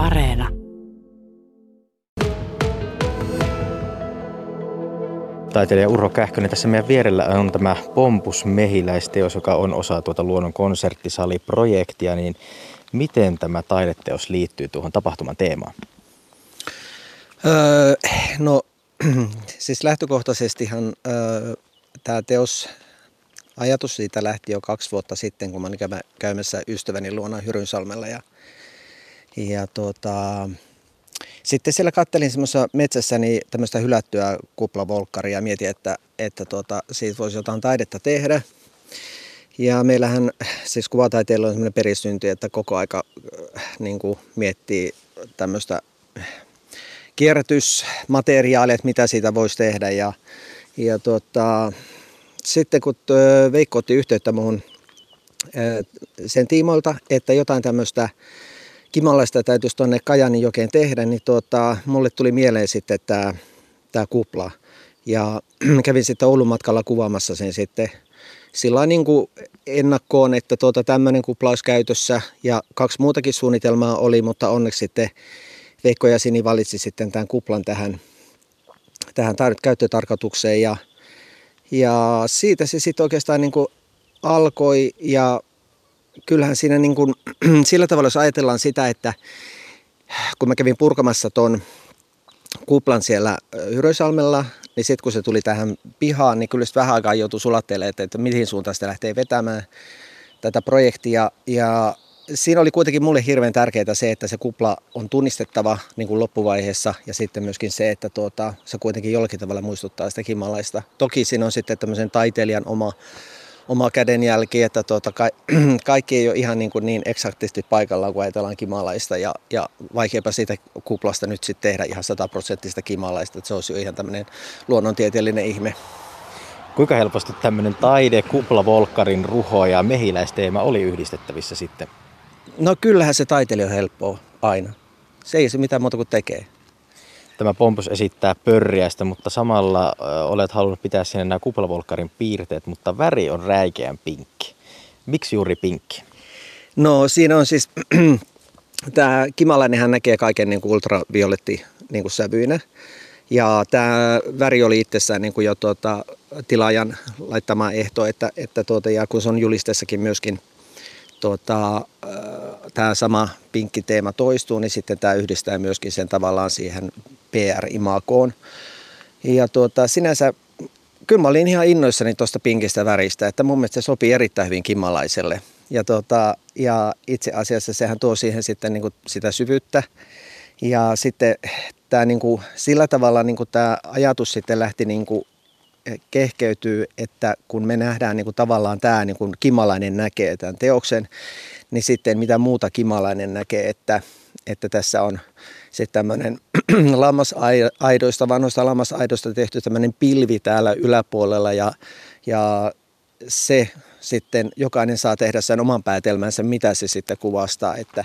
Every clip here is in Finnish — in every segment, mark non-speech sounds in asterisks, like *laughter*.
Areena. Taiteilija Urho Kähkönen, tässä meidän vierellä on tämä Pompus mehiläisteos, joka on osa tuota Luonnon konserttisaliprojektia, niin miten tämä taideteos liittyy tuohon tapahtuman teemaan? Öö, no *clears throat* siis lähtökohtaisestihan öö, tämä teos, ajatus siitä lähti jo kaksi vuotta sitten, kun mä olin käymässä ystäväni luona Hyrynsalmella ja, ja tuota, sitten siellä kattelin semmoisessa metsässäni tämmöistä hylättyä kuplavolkkaria ja mietin, että, että tuota, siitä voisi jotain taidetta tehdä. Ja meillähän siis kuvataiteilla on semmoinen perisynti, että koko aika äh, niin kuin miettii tämmöistä kierrätysmateriaalia, että mitä siitä voisi tehdä. Ja, ja tuota, sitten kun Veikko otti yhteyttä muuhun äh, sen tiimoilta, että jotain tämmöistä kimalaista täytyisi tuonne Kajanin jokeen tehdä, niin tuota, mulle tuli mieleen sitten tämä, tämä kupla. Ja *clears throat* kävin sitten Oulun matkalla kuvaamassa sen sitten sillä niin kuin ennakkoon, että tuota, tämmöinen kupla olisi käytössä ja kaksi muutakin suunnitelmaa oli, mutta onneksi sitten Veikko ja Sini valitsi sitten tämän kuplan tähän, tähän käyttötarkoitukseen ja, ja siitä se sitten oikeastaan niin kuin alkoi ja kyllähän siinä niin kuin, *clears throat* sillä tavalla, jos ajatellaan sitä, että kun mä kävin purkamassa ton kuplan siellä Hyrösalmella, niin sitten kun se tuli tähän pihaan, niin kyllä vähän aikaa joutui sulattelemaan, että, että mihin suuntaan sitä lähtee vetämään tätä projektia. Ja siinä oli kuitenkin mulle hirveän tärkeää se, että se kupla on tunnistettava niin kuin loppuvaiheessa ja sitten myöskin se, että tuota, se kuitenkin jollakin tavalla muistuttaa sitä kimalaista. Toki siinä on sitten tämmöisen taiteilijan oma oma kädenjälki, että tuota, ka- *clears throat* kaikki ei ole ihan niin, kuin niin eksaktisti paikallaan, kun ajatellaan kimalaista. Ja, ja vaikeapa siitä kuplasta nyt sitten tehdä ihan sataprosenttista kimalaista, että se olisi jo ihan tämmöinen luonnontieteellinen ihme. Kuinka helposti tämmöinen taide, kuplavolkkarin ruho ja mehiläisteema oli yhdistettävissä sitten? No kyllähän se taiteilija on helppoa aina. Se ei se mitään muuta kuin tekee. Tämä pompus esittää pörriäistä, mutta samalla olet halunnut pitää sinne nämä kuplavolkkarin piirteet, mutta väri on räikeän pinkki. Miksi juuri pinkki? No siinä on siis, *clears throat* tämä kimalainenhan näkee kaiken niin kuin ultravioletti niin kuin sävyinä. Ja tämä väri oli itsessään niin kuin jo tuota, tilaajan laittama ehto, että, että tuota, ja kun se on julisteessakin myöskin tuota, tämä sama pinkki teema toistuu, niin sitten tämä yhdistää myöskin sen tavallaan siihen PR-imakoon. Ja tuota, sinänsä kyllä mä olin ihan innoissani tuosta pinkistä väristä, että mun mielestä se sopii erittäin hyvin kimmalaiselle. Ja, tuota, ja itse asiassa sehän tuo siihen sitten niin kuin sitä syvyyttä. Ja sitten tämä niin kuin, sillä tavalla niin kuin tämä ajatus sitten lähti niin kuin kehkeytyy, että kun me nähdään niin kuin tavallaan tämä niin kuin kimalainen näkee tämän teoksen, niin sitten mitä muuta kimalainen näkee, että, että tässä on se tämmöinen *clears throat* lammasaidoista, vanhoista lammasaidoista tehty tämmöinen pilvi täällä yläpuolella ja, ja se sitten jokainen saa tehdä sen oman päätelmänsä, mitä se sitten kuvastaa, että,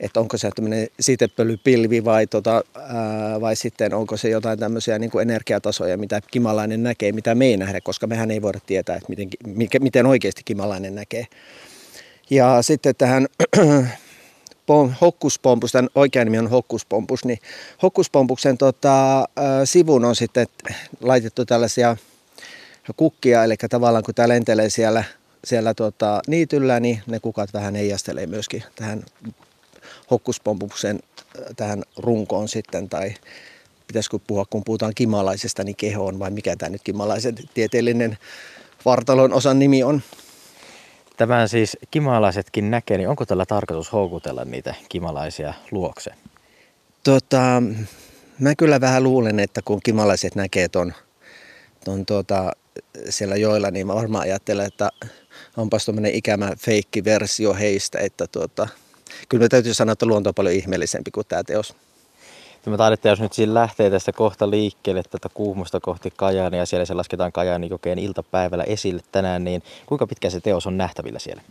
että onko se tämmöinen sitepölypilvi vai, tota, ää, vai sitten onko se jotain tämmöisiä niin kuin energiatasoja, mitä kimalainen näkee, mitä me ei nähdä, koska mehän ei voida tietää, että miten, miten oikeasti kimalainen näkee. Ja sitten tähän *clears throat* hokkuspompus, tämän oikea nimi on hokkuspompus, niin hokkuspompuksen tota, sivun on sitten laitettu tällaisia kukkia, eli tavallaan kun tämä lentelee siellä, siellä tota, niityllä, niin ne kukat vähän heijastelee myöskin tähän hokkuspompuksen tähän runkoon sitten, tai pitäisikö puhua, kun puhutaan kimalaisesta, niin kehoon, vai mikä tämä nyt kimalaisen tieteellinen vartalon osan nimi on. Tämän siis kimalaisetkin näkee, niin onko tällä tarkoitus houkutella niitä kimalaisia luokse? Tota, mä kyllä vähän luulen, että kun kimalaiset näkee ton, ton tota, siellä joilla, niin mä varmaan ajattelen, että onpas tuommoinen ikämä feikki versio heistä, että tota, kyllä me täytyy sanoa, että luonto on paljon ihmeellisempi kuin tämä teos. Tämä taidetta, jos nyt siinä lähtee tästä kohta liikkeelle tätä Kuhmosta kohti Kajaania ja siellä se lasketaan Kajaanin jokeen iltapäivällä esille tänään, niin kuinka pitkä se teos on nähtävillä siellä?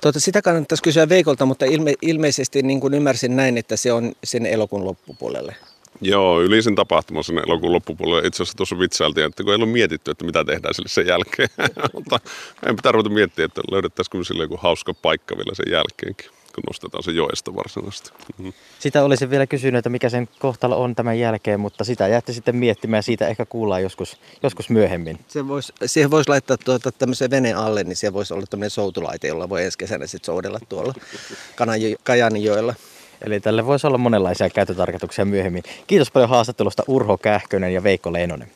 Tuota, sitä kannattaisi kysyä Veikolta, mutta ilme, ilmeisesti niin kuin ymmärsin näin, että se on sen elokuun loppupuolelle. Joo, yli sen tapahtuman sen elokuun loppupuolelle. Itse asiassa tuossa vitsailtiin, että kun ei ollut mietitty, että mitä tehdään sille sen jälkeen. *laughs* mutta en tarvitse miettiä, että löydettäisikö sille joku hauska paikka vielä sen jälkeenkin. Kun nostetaan se joesta varsinaisesti. Mm. Sitä olisin vielä kysynyt, että mikä sen kohtalo on tämän jälkeen, mutta sitä jäätte sitten miettimään ja siitä ehkä kuullaan joskus, joskus myöhemmin. Se vois, siihen voisi laittaa tuota, tämmöisen veneen alle, niin siellä voisi olla tämmöinen soutulaite, jolla voi ensi kesänä sitten soudella tuolla Kajaninjoella. Eli tälle voisi olla monenlaisia käyttötarkoituksia myöhemmin. Kiitos paljon haastattelusta Urho Kähkönen ja Veikko Leinonen.